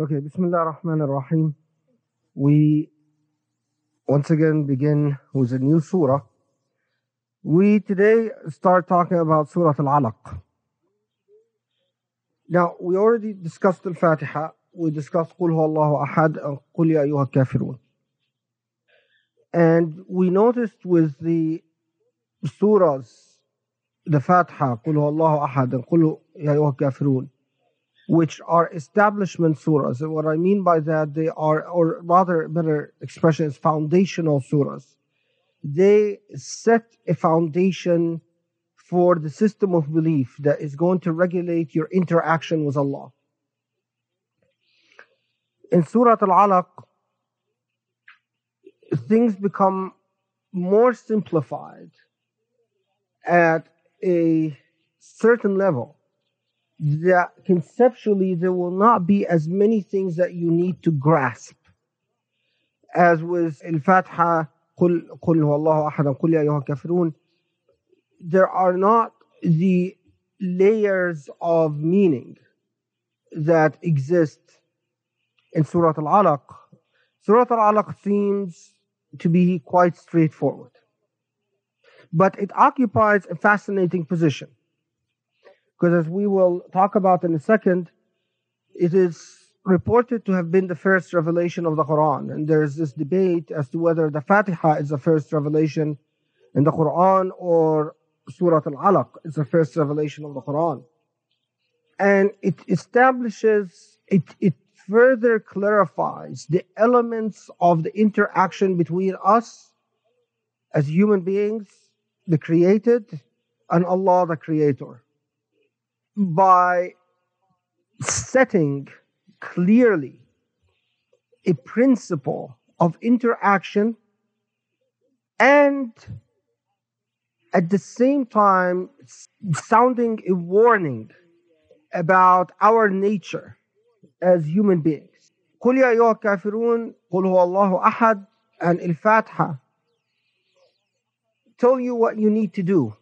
Okay, Bismillah ar-Rahman ar-Rahim. We once again begin with a new surah. We today start talking about Surah Al-Alaq. Now, we already discussed Al-Fatiha. We discussed Qul Allahu Ahad and Qul Ya Ayyuha Kafirun. And we noticed with the surahs, the Fatiha, Qul Allahu Ahad and Qul Ya Ayyuha Kafirun, which are establishment surahs. And what I mean by that, they are, or rather, better expression is foundational surahs. They set a foundation for the system of belief that is going to regulate your interaction with Allah. In Surah Al-Alaq, things become more simplified at a certain level that conceptually there will not be as many things that you need to grasp as was in Fatiha. there are not the layers of meaning that exist in Surah Al-Alaq. Surah Al-Alaq seems to be quite straightforward, but it occupies a fascinating position because as we will talk about in a second, it is reported to have been the first revelation of the Quran. And there's this debate as to whether the Fatiha is the first revelation in the Quran or Surah Al-Alaq is the first revelation of the Quran. And it establishes, it, it further clarifies the elements of the interaction between us as human beings, the created, and Allah, the creator By setting clearly a principle of interaction and at the same time sounding a warning about our nature as human beings. قل يا أيها الكافرون قل هو الله أحد and Al-Fatiha tell you what you need to do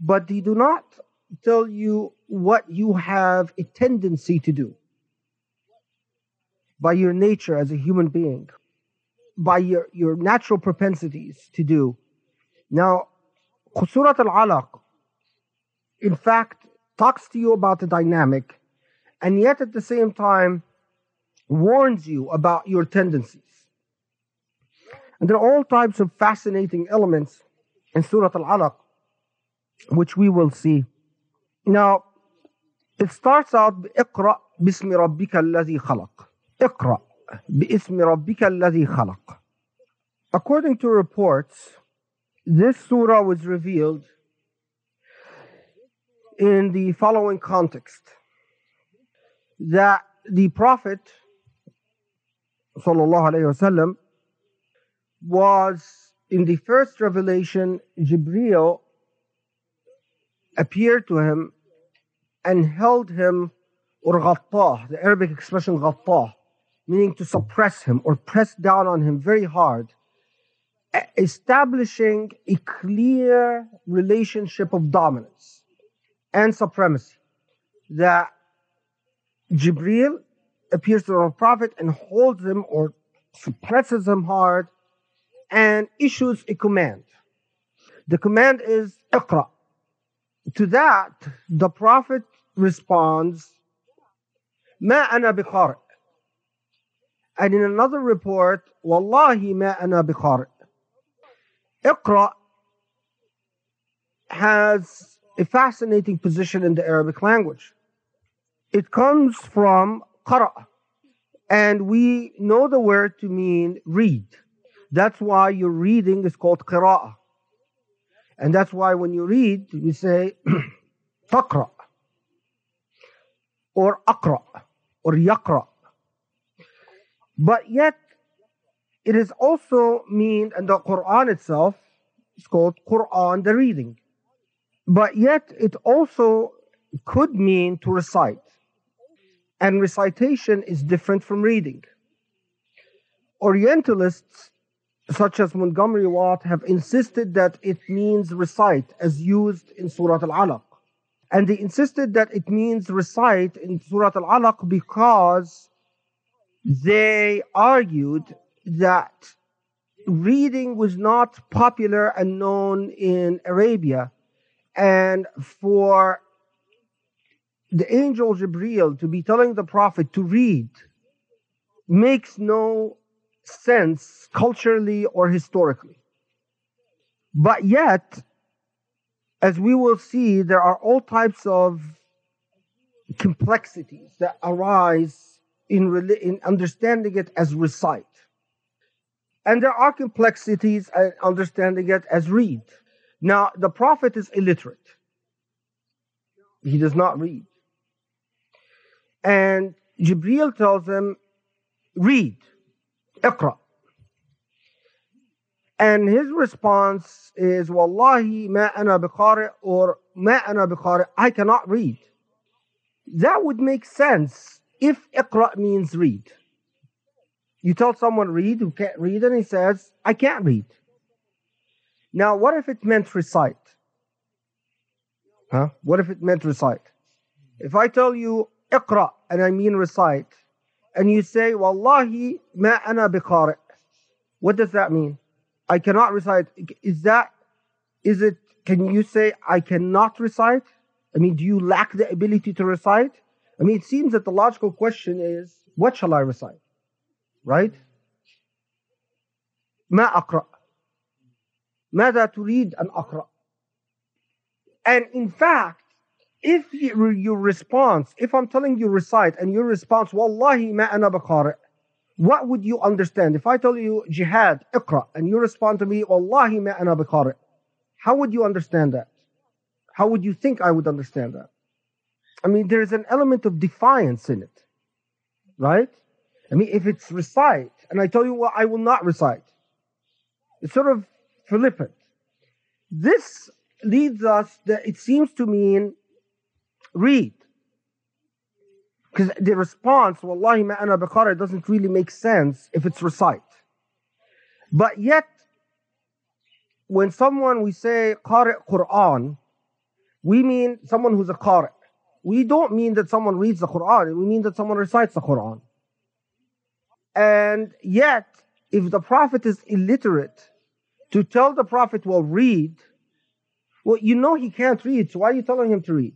but they do not tell you what you have a tendency to do by your nature as a human being by your, your natural propensities to do now, Surah Al-Alaq, in fact, talks to you about the dynamic, and yet at the same time warns you about your tendencies. And there are all types of fascinating elements in Surah Al-Alaq, which we will see. Now, it starts out بِإِقْرَأْ بِاسْمِ رَبِّكَ الَّذِي خَلَقَ اقرأ بِاسْمِ رَبِّكَ الَّذِي خَلَقَ According to reports, this surah was revealed in the following context that the Prophet وسلم, was in the first revelation, Jibreel appeared to him and held him or ghattah, the Arabic expression meaning to suppress him or press down on him very hard establishing a clear relationship of dominance and supremacy. That Jibril appears to the Prophet and holds him or suppresses him hard and issues a command. The command is Iqra. To that, the Prophet responds, Ma ana biqari. And in another report, Wallahi ma ana biqari. Iqra has a fascinating position in the Arabic language. It comes from qara, and we know the word to mean read. That's why your reading is called qira'ah. And that's why when you read, you say taqra or akra, or yaqra. But yet it is also mean, and the Quran itself is called Quran, the reading. But yet it also could mean to recite. And recitation is different from reading. Orientalists, such as Montgomery Watt, have insisted that it means recite as used in Surah Al Alaq. And they insisted that it means recite in Surah Al Alaq because they argued that reading was not popular and known in Arabia. And for the angel Jibreel to be telling the Prophet to read makes no sense culturally or historically. But yet, as we will see, there are all types of complexities that arise in, in understanding it as recite. And there are complexities in understanding it as read. Now, the Prophet is illiterate. He does not read. And Jibreel tells him, read, Iqra. And his response is, Wallahi ma ana biqari or ma ana biqari, I cannot read. That would make sense if Iqra means read. You tell someone read who can't read and he says, I can't read. Now, what if it meant recite? Huh? What if it meant recite? If I tell you Iqra and I mean recite, and you say, Wallahi ma ana biqari, what does that mean? I cannot recite. Is that, is it, can you say I cannot recite? I mean, do you lack the ability to recite? I mean, it seems that the logical question is, what shall I recite? Right? ما أقرأ ماذا تريد أن أقرأ And in fact, if your response, if I'm telling you recite and your response, Wallahi ma ana baqari, what would you understand? If I tell you jihad, iqra, and you respond to me, Wallahi ma ana biqari, how would you understand that? How would you think I would understand that? I mean, there's an element of defiance in it, right? I mean, if it's recite, and I tell you, well, I will not recite, it's sort of flippant. This leads us that it seems to mean read. Because the response, Wallahi ma'ana biqari, doesn't really make sense if it's recite. But yet, when someone we say qari Quran, we mean someone who's a qari. We don't mean that someone reads the Quran, we mean that someone recites the Quran. And yet, if the Prophet is illiterate, to tell the Prophet, well, read, well, you know he can't read, so why are you telling him to read?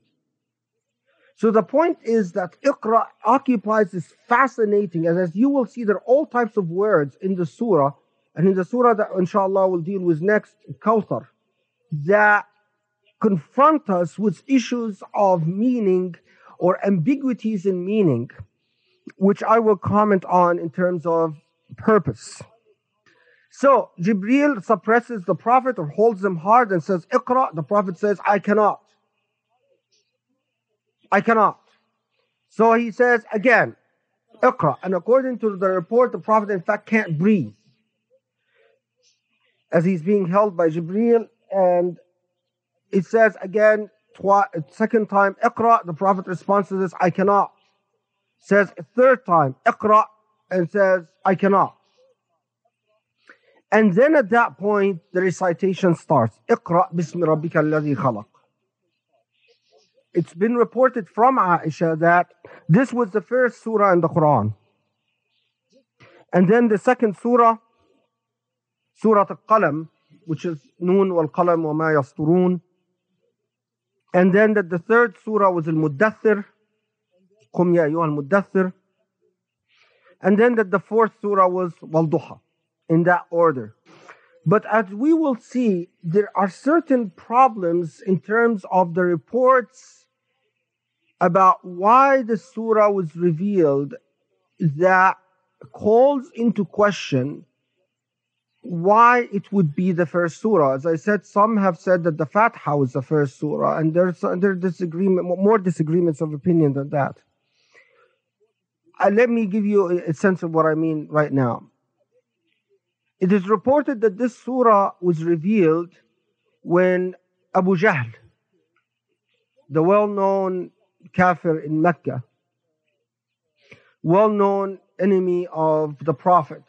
So the point is that Iqra occupies this fascinating, and as you will see, there are all types of words in the surah, and in the surah that inshallah we'll deal with next, Kawthar, that confront us with issues of meaning or ambiguities in meaning, which I will comment on in terms of purpose. So Jibril suppresses the Prophet or holds him hard and says, Iqra. The Prophet says, I cannot. I cannot. So he says again, Iqra. And according to the report, the Prophet in fact can't breathe as he's being held by Jibreel. And it says again, twi- second time, Iqra. The Prophet responds to this, I cannot. Says third time, Iqra, and says, I cannot. And then at that point, the recitation starts. Iqra bismi rabbika alladhi khalaq it's been reported from Aisha that this was the first surah in the Quran. And then the second surah, Surah Al-Qalam, which is Noon wal Qalam wa ma yasturun. And then that the third surah was Al-Muddathir, Qum ya al-Muddathir. And then that the fourth surah was Wal-Duha, in that order. But as we will see, there are certain problems in terms of the reports about why the surah was revealed that calls into question why it would be the first surah. As I said, some have said that the Fatiha was the first surah, and there's there disagreement, more disagreements of opinion than that. Uh, let me give you a, sense of what I mean right now. It is reported that this surah was revealed when Abu Jahl, the well-known kafir in Mecca, well known enemy of the Prophet.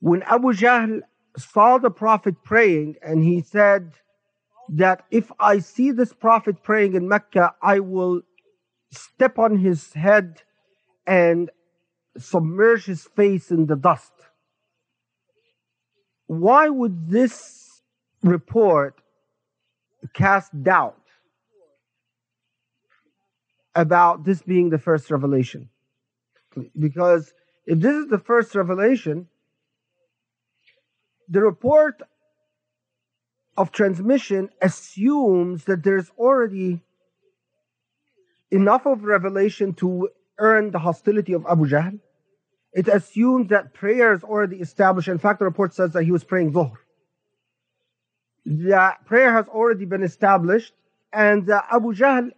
When Abu Jahl saw the Prophet praying and he said, that if I see this prophet praying in Mecca, I will step on his head and submerge his face in the dust. Why would this report cast doubt about this being the first revelation? Because if this is the first revelation, the report of transmission assumes that there's already enough of revelation to earn the hostility of Abu Jahl. It assumes that prayer is already established. In fact, the report says that he was praying Dhuhr. That prayer has already been established, and Abu Jahl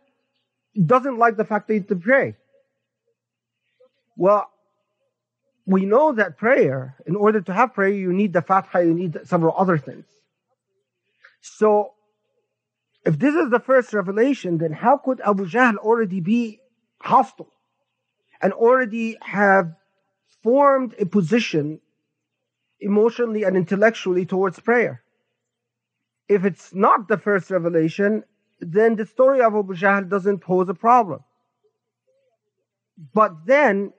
doesn't like the fact that he to pray. Well, we know that prayer, in order to have prayer, you need the Fatiha, you need several other things. So, if this is the first revelation, then how could Abu Jahl already be hostile and already have formed a position emotionally and intellectually towards prayer? If it's not the first revelation, then the story of Abu Jahl doesn't pose a problem. But then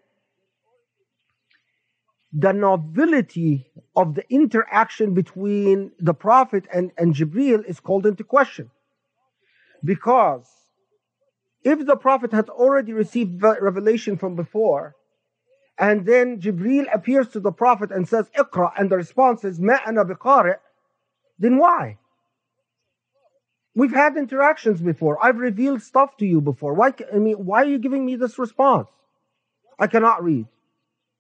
the nobility of the interaction between the Prophet and, and Jibril is called into question. Because if the Prophet had already received revelation from before, and then Jibril appears to the Prophet and says, Iqra, and the response is, Ma biqari', then why? We've had interactions before. I've revealed stuff to you before. Why, I mean, why are you giving me this response? I cannot read.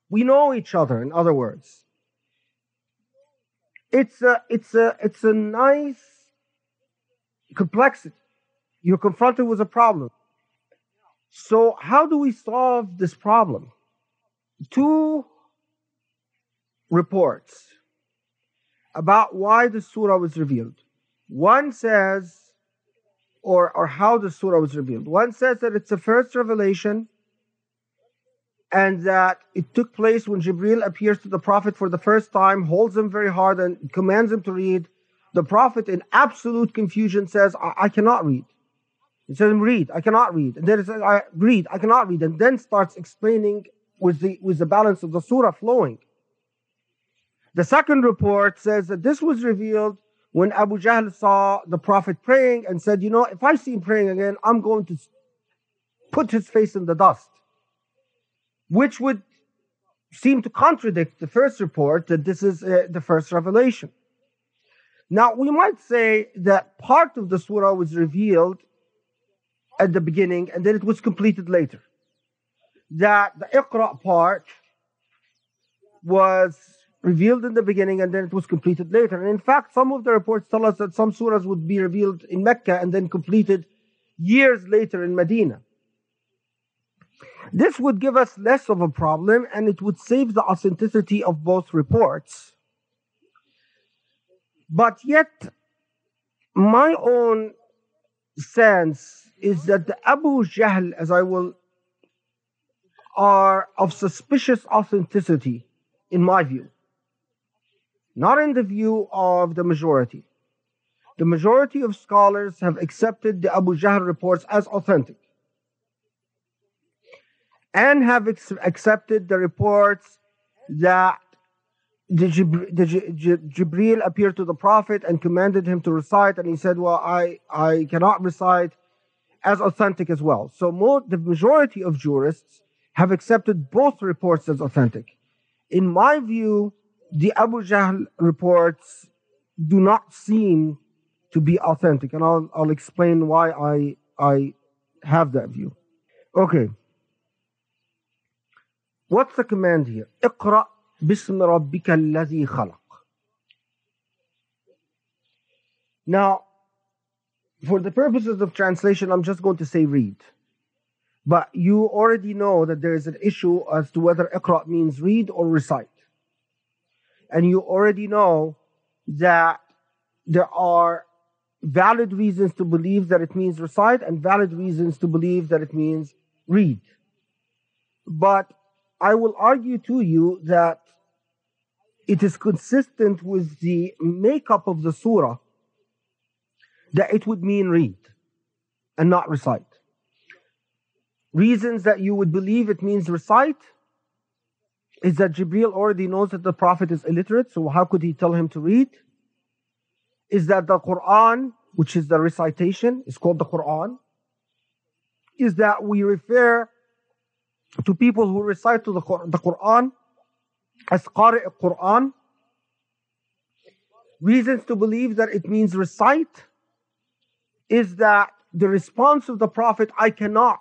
We know each other, in other words. It's a, it's a, it's a nice complexity. You're confronted with a problem. So how do we solve this problem? Two reports about why the surah was revealed. One says, or, or how the surah was revealed. One says that it's the first revelation and that it took place when Jibril appears to the Prophet for the first time, holds him very hard, and commands him to read. The Prophet, in absolute confusion, says, I, I cannot read. He says, read, I cannot read. And then he says, I read, I cannot read. And then starts explaining with the, with the balance of the surah flowing. The second report says that this was revealed when Abu Jahl saw the Prophet praying and said, You know, if I see him praying again, I'm going to put his face in the dust which would seem to contradict the first report that this is uh, the first revelation. Now, we might say that part of the surah was revealed at the beginning and then it was completed later. That the Iqra part was revealed in the beginning and then it was completed later. And in fact, some of the reports tell us that some surahs would be revealed in Mecca and then completed years later in Medina. This would give us less of a problem and it would save the authenticity of both reports. But yet, my own sense is that the Abu Jahl, as I will, are of suspicious authenticity, in my view. Not in the view of the majority. The majority of scholars have accepted the Abu Jahl reports as authentic and have ex- accepted the reports that the, the J- J- Jibril appeared to the Prophet and commanded him to recite, and he said, "Well, I I cannot recite," as authentic as well. So, more, the majority of jurists have accepted both reports as authentic. In my view, the Abu Jahl reports do not seem to be authentic, and I'll I'll explain why I I have that view. Okay. What's the command here? اقرأ باسم ربك الذي خلق. Now, for the purposes of translation, I'm just going to say read. But you already know that there is an issue as to whether اقرأ means read or recite. And you already know that there are valid reasons to believe that it means recite and valid reasons to believe that it means read. But I will argue to you that it is consistent with the makeup of the surah that it would mean read and not recite. Reasons that you would believe it means recite is that Jibril already knows that the Prophet is illiterate, so how could he tell him to read? Is that the Quran, which is the recitation, is called the Quran, is that we refer to people who recite to the, the Quran as Qari Quran. Reasons to believe that it means recite is that the response of the Prophet, I cannot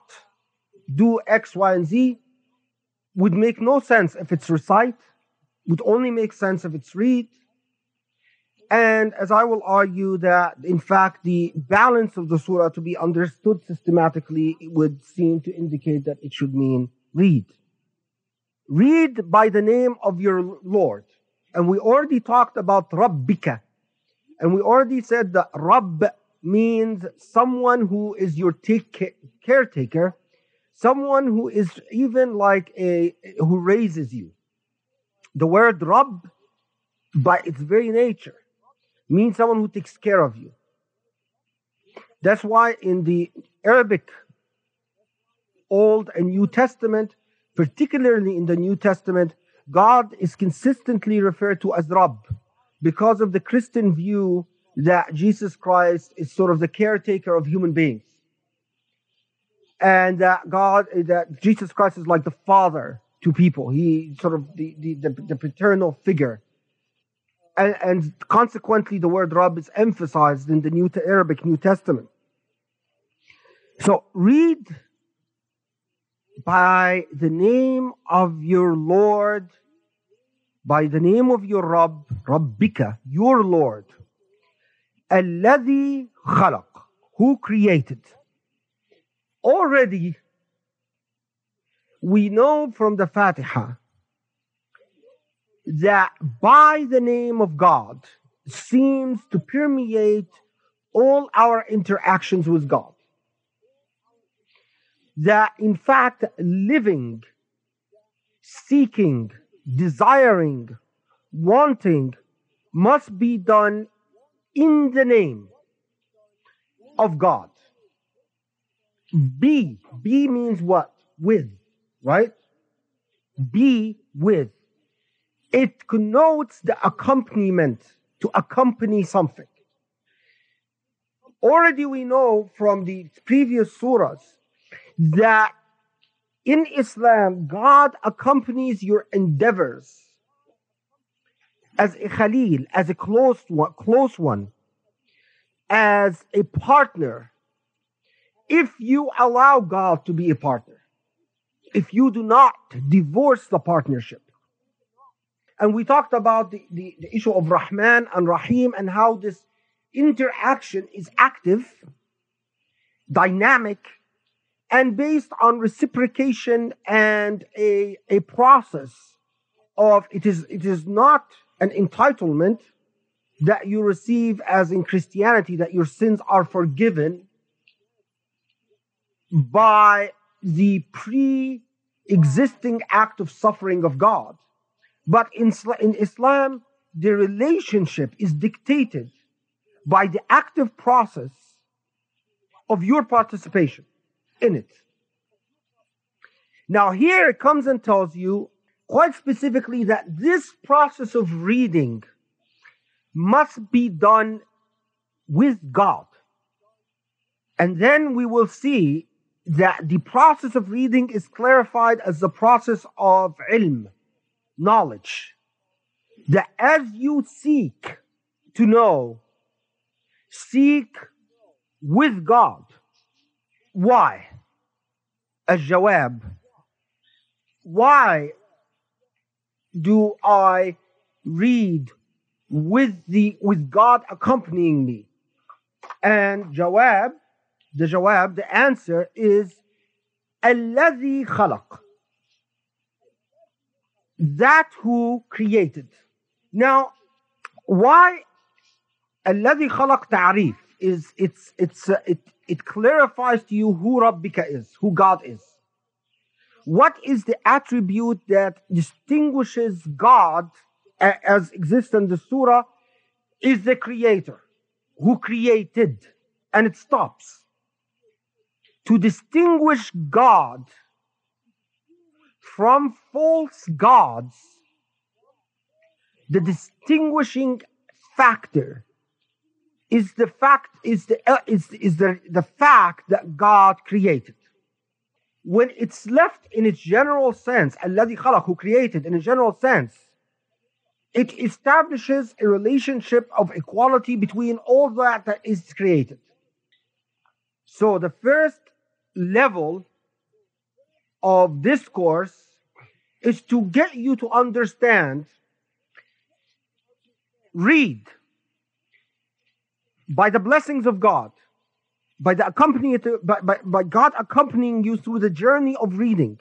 do X, Y, and Z, would make no sense if it's recite, would only make sense if it's read. And as I will argue that, in fact, the balance of the surah to be understood systematically would seem to indicate that it should mean read. Read by the name of your Lord. And we already talked about Rabbika. And we already said that Rabb means someone who is your take, caretaker, someone who is even like a, who raises you. The word Rabb, by its very nature, means someone who takes care of you. That's why in the Arabic Old and New Testament, particularly in the New Testament, God is consistently referred to as Rabb because of the Christian view that Jesus Christ is sort of the caretaker of human beings and that God, that Jesus Christ is like the father to people. He sort of the, the, the, the paternal figure. And, and, consequently, the word Rab is emphasized in the New Arabic New Testament. So read by the name of your Lord, by the name of your Rab, Rabbika, your Lord, Alladhi Khalaq, who created. Already, we know from the Fatiha that by the name of God seems to permeate all our interactions with God that in fact living, seeking, desiring, wanting must be done in the name of God. Be, be means what? With, right? Be with. It connotes the accompaniment to accompany something. Already we know from the previous surahs that in Islam, God accompanies your endeavors as a khalil, as a close one, close one, as a partner, if you allow God to be a partner, if you do not divorce the partnership. And we talked about the, the, the issue of Rahman and Rahim and how this interaction is active, dynamic, and based on reciprocation and a, a process of it is it is not an entitlement that you receive as in Christianity that your sins are forgiven by the pre-existing act of suffering of God. But in, in Islam, the relationship is dictated by the active process of your participation in it. Now, here it comes and tells you quite specifically that this process of reading must be done with God. And then we will see that the process of reading is clarified as the process of ilm, knowledge. That as you seek to know, seek with God. Why? a jawab Why do I read with the with God accompanying me? And Jawab the jawab, the answer is Alladhi خلق. That who created. Now, why Alladhi خلق ta'rif is it's it's uh, it it clarifies to you who Rabbika is, who God is. What is the attribute that distinguishes God as exists in the surah? Is the creator who created, and it stops to distinguish God from false gods, the distinguishing factor is the fact is the uh, is, is the, the fact that God created. When it's left in its general sense, Alladhi Khalaq, who created in a general sense, it establishes a relationship of equality between all that that is created. So the first level of discourse is to get you to understand, read by the blessings of God, by the accompanying by, by, by God accompanying you through the journey of reading.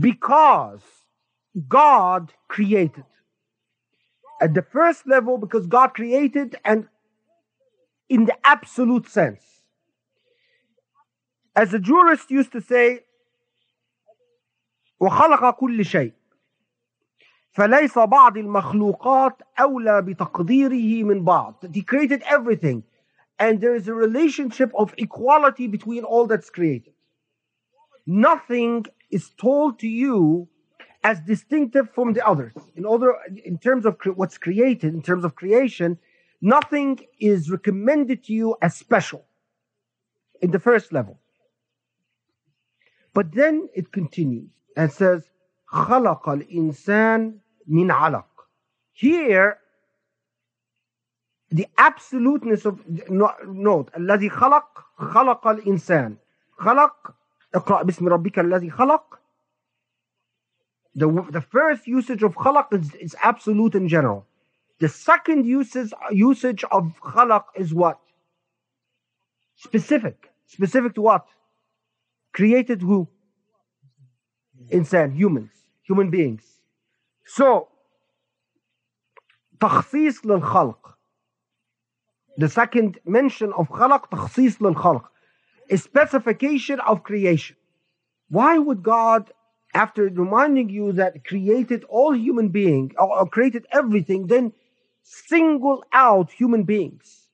Because God created. At the first level, because God created and in the absolute sense. As a jurist used to say, وخلق كل شيء فليس بعض المخلوقات أولى بتقديره من بعض. He created everything and there is a relationship of equality between all that's created. Nothing is told to you as distinctive from the others. In other, in terms of cre- what's created, in terms of creation, nothing is recommended to you as special in the first level. But then it continues and says, خلق الإنسان من علق. Here, the absoluteness of note الذي خلق خلق الإنسان خلق اقرأ باسم ربك الذي خلق the, the first usage of khalaq is, is absolute in general. The second usage, usage of khalaq is what? Specific. Specific to what? Created who? Insan, humans, human beings. So, تخصيص للخلق. The second mention of خلق تخصيص للخلق. A specification of creation. Why would God after reminding you that created all human beings or created everything, then single out human beings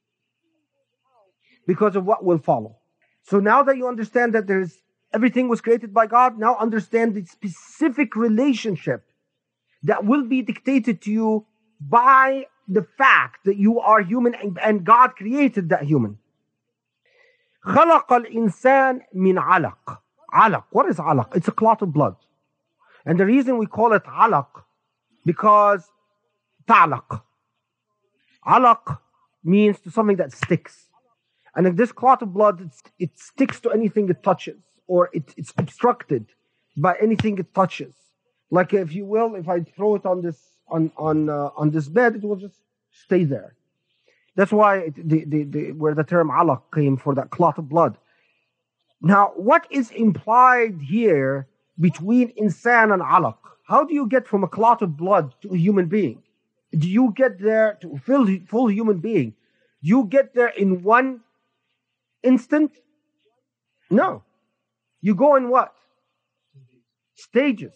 because of what will follow. So now that you understand that there's everything was created by God, now understand the specific relationship that will be dictated to you by the fact that you are human and, and God created that human. خلق الإنسان من علق. علق. What is علق? It's a clot of blood. And the reason we call it alaq, because ta'laq. Alaq means to something that sticks. And if this clot of blood, it sticks to anything it touches, or it, it's obstructed by anything it touches. Like if you will, if I throw it on this on on uh, on this bed, it will just stay there. That's why it, the, the, the, where the term alaq came for that clot of blood. Now, what is implied here between insan and alaq. How do you get from a clot of blood to a human being? Do you get there to full, full human being? Do you get there in one instant? No. You go in what? Stages.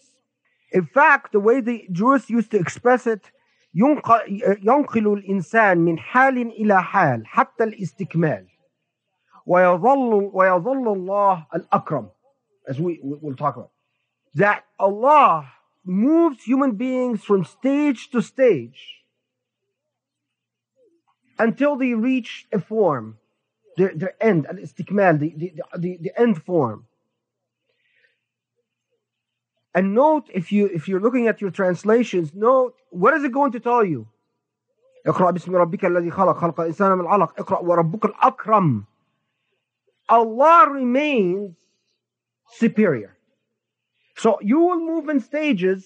In fact, the way the jurists used to express it, ينقل الإنسان من حال إلى حال حتى الاستكمال ويظل ويظل الله الأكرم as we will talk about that Allah moves human beings from stage to stage until they reach a form, their, their end, al istikmal, the, the, the, the end form. And note, if you if you're looking at your translations, note what is it going to tell you? اقرأ باسم ربك الذي خلق خلق الإنسان من علق اقرأ وربك الأكرم Allah remains superior. So you will move in stages,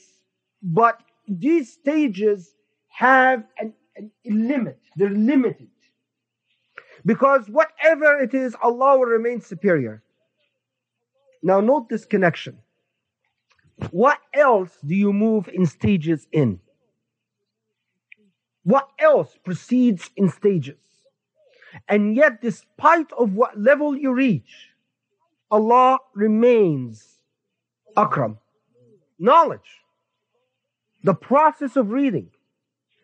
but these stages have an, an, limit. They're limited. Because whatever it is, Allah will remain superior. Now note this connection. What else do you move in stages in? What else proceeds in stages? And yet, despite of what level you reach, Allah remains Akram. Knowledge. The process of reading.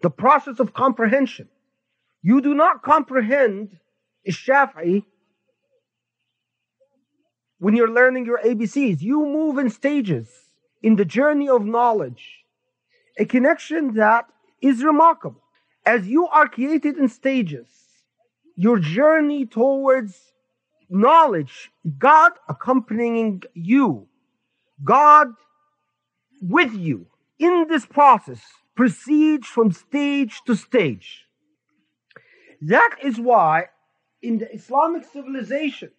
The process of comprehension. You do not comprehend Shafi'i when you're learning your ABCs. You move in stages in the journey of knowledge, a connection that is remarkable. As you are created in stages, your journey towards knowledge, God accompanying you, God with you in this process proceeds from stage to stage. That is why in the Islamic civilization,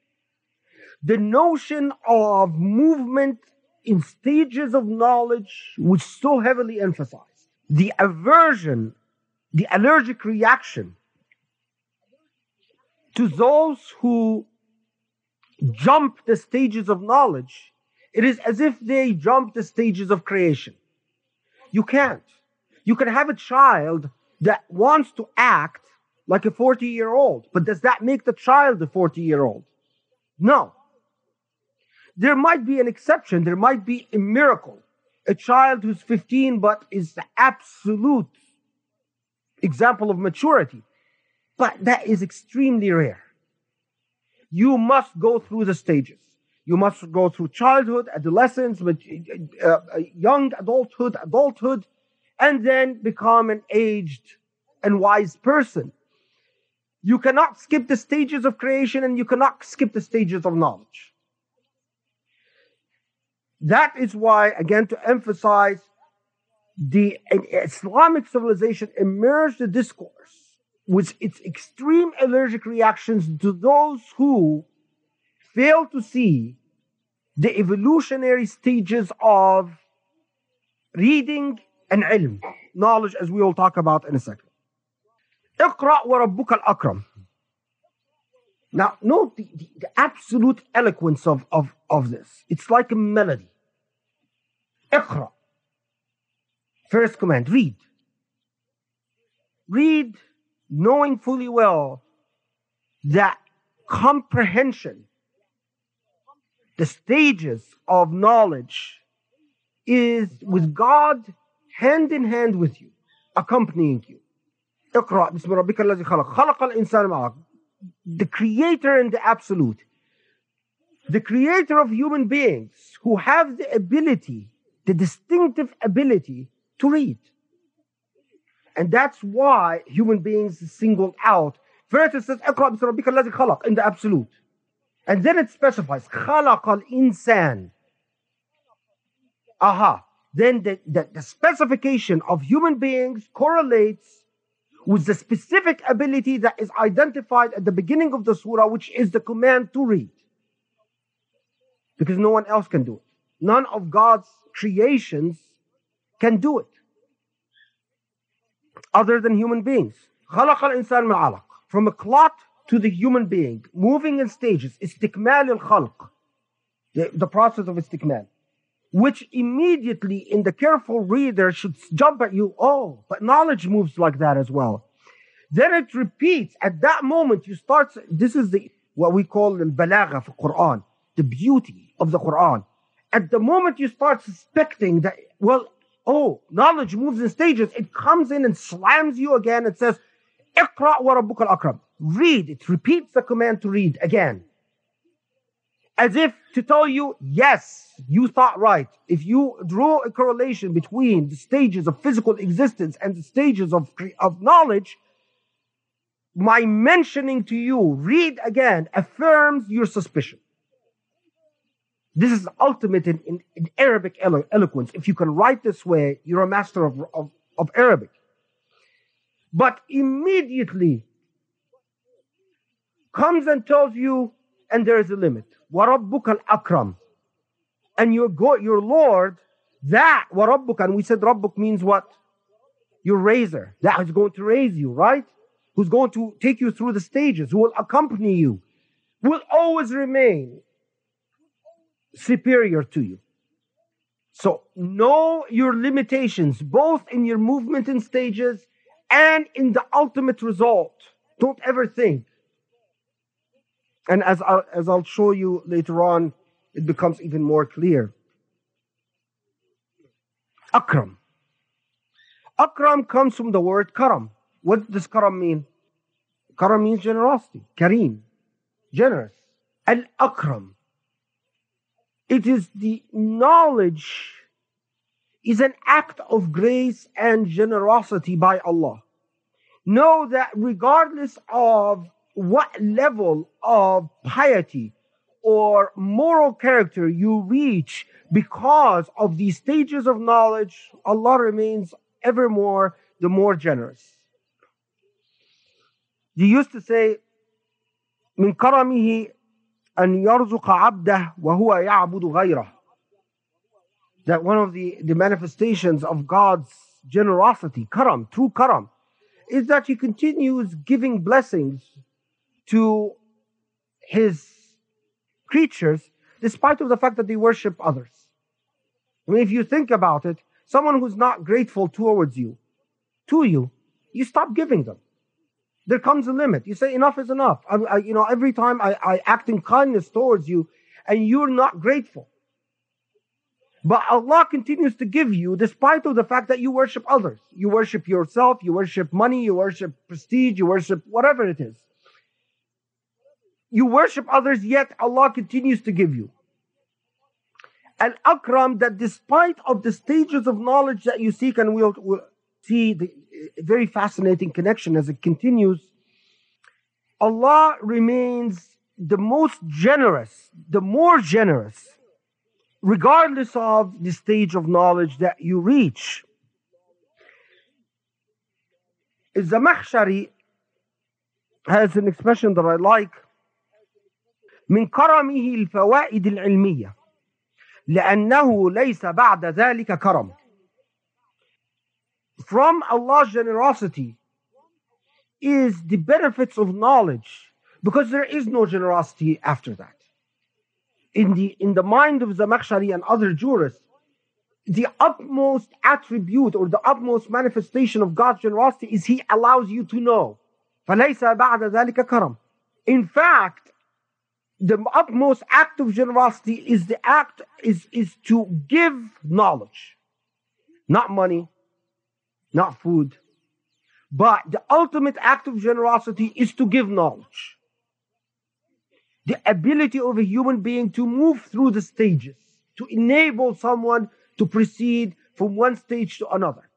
the notion of movement in stages of knowledge was so heavily emphasized. The aversion, the allergic reaction to those who jump the stages of knowledge, it is as if they jump the stages of creation. You can't. You can have a child that wants to act like a 40 year old, but does that make the child a 40 year old? No. There might be an exception. There might be a miracle. A child who's 15 but is the absolute example of maturity. But that is extremely rare. You must go through the stages. You must go through childhood, adolescence, uh, uh, young adulthood, adulthood, and then become an aged and wise person. You cannot skip the stages of creation and you cannot skip the stages of knowledge. That is why, again, to emphasize the Islamic civilization emerged the discourse with its extreme allergic reactions to those who fail to see the evolutionary stages of reading and ilm, knowledge, as we will talk about in a second. اقرأ وربك الأكرم. Now, note the, the, the, absolute eloquence of, of, of this. It's like a melody. اقرأ. First command, read. Read knowing fully well that comprehension, the stages of knowledge, is with God hand in hand with you, accompanying you. اقرأ بسم ربك الذي خلق خلق الإنسان معك the creator and the absolute the creator of human beings who have the ability the distinctive ability to read and that's why human beings is singled out first it says اقرأ بسم ربك الذي خلق in the absolute and then it specifies خلق الإنسان aha then the, the, the specification of human beings correlates with the specific ability that is identified at the beginning of the surah, which is the command to read. Because no one else can do it. None of God's creations can do it. Other than human beings. From a clot to the human being, moving in stages, istikmal al-khalq. The, the process of istikmal which immediately in the careful reader should jump at you. Oh, but knowledge moves like that as well. Then it repeats. At that moment, you start. This is the what we call the balagha for Quran, the beauty of the Quran. At the moment you start suspecting that, well, oh, knowledge moves in stages. It comes in and slams you again. It says, "Iqra wa rabbukal akram." Read. It repeats the command to read again as if to tell you, yes, you thought right. If you draw a correlation between the stages of physical existence and the stages of, of knowledge, my mentioning to you, read again, affirms your suspicion. This is ultimate in, in, in Arabic elo- eloquence. If you can write this way, you're a master of, of, of Arabic. But immediately comes and tells you, and there is a limit. وَرَبُّكَ الْأَكْرَمُ And your, God, your Lord, that, وَرَبُّكَ, and we said Rabbuk means what? Your raiser. That is going to raise you, right? Who's going to take you through the stages, who will accompany you, will always remain superior to you. So know your limitations, both in your movement in stages and in the ultimate result. Don't ever think and as I'll, as I'll show you later on, it becomes even more clear. Akram. Akram comes from the word karam. What does karam mean? Karam means generosity. Kareem, generous. Al-Akram. It is the knowledge is an act of grace and generosity by Allah. Know that regardless of what level of piety or moral character you reach because of these stages of knowledge, Allah remains evermore the more generous. He used to say, من كرمه أن يرزق عبده وهو يعبد غيره. That one of the, the manifestations of God's generosity, karam, true karam, is that He continues giving blessings to His creatures despite of the fact that they worship others. I mean, if you think about it, someone who's not grateful towards you, to you, you stop giving them. There comes a limit. You say enough is enough. I, I, you know, every time I, I act in kindness towards you, and you're not grateful. But Allah continues to give you despite of the fact that you worship others. You worship yourself, you worship money, you worship prestige, you worship whatever it is. You worship others, yet Allah continues to give you. Al Akram, that despite of the stages of knowledge that you seek, and we'll, we'll see the very fascinating connection as it continues. Allah remains the most generous, the more generous, regardless of the stage of knowledge that you reach. Zamakhshari has an expression that I like من كرمه الفوائد العلمية لأنه ليس بعد ذلك كرم from Allah's generosity is the benefits of knowledge because there is no generosity after that. In the, in the mind of Zamakhshari and other jurists, the utmost attribute or the utmost manifestation of God's generosity is He allows you to know. فَلَيْسَ بَعْدَ ذَلِكَ كَرَمٌ In fact, the utmost act of generosity is the act is, is to give knowledge. Not money, not food. But the ultimate act of generosity is to give knowledge. The ability of a human being to move through the stages, to enable someone to proceed from one stage to another.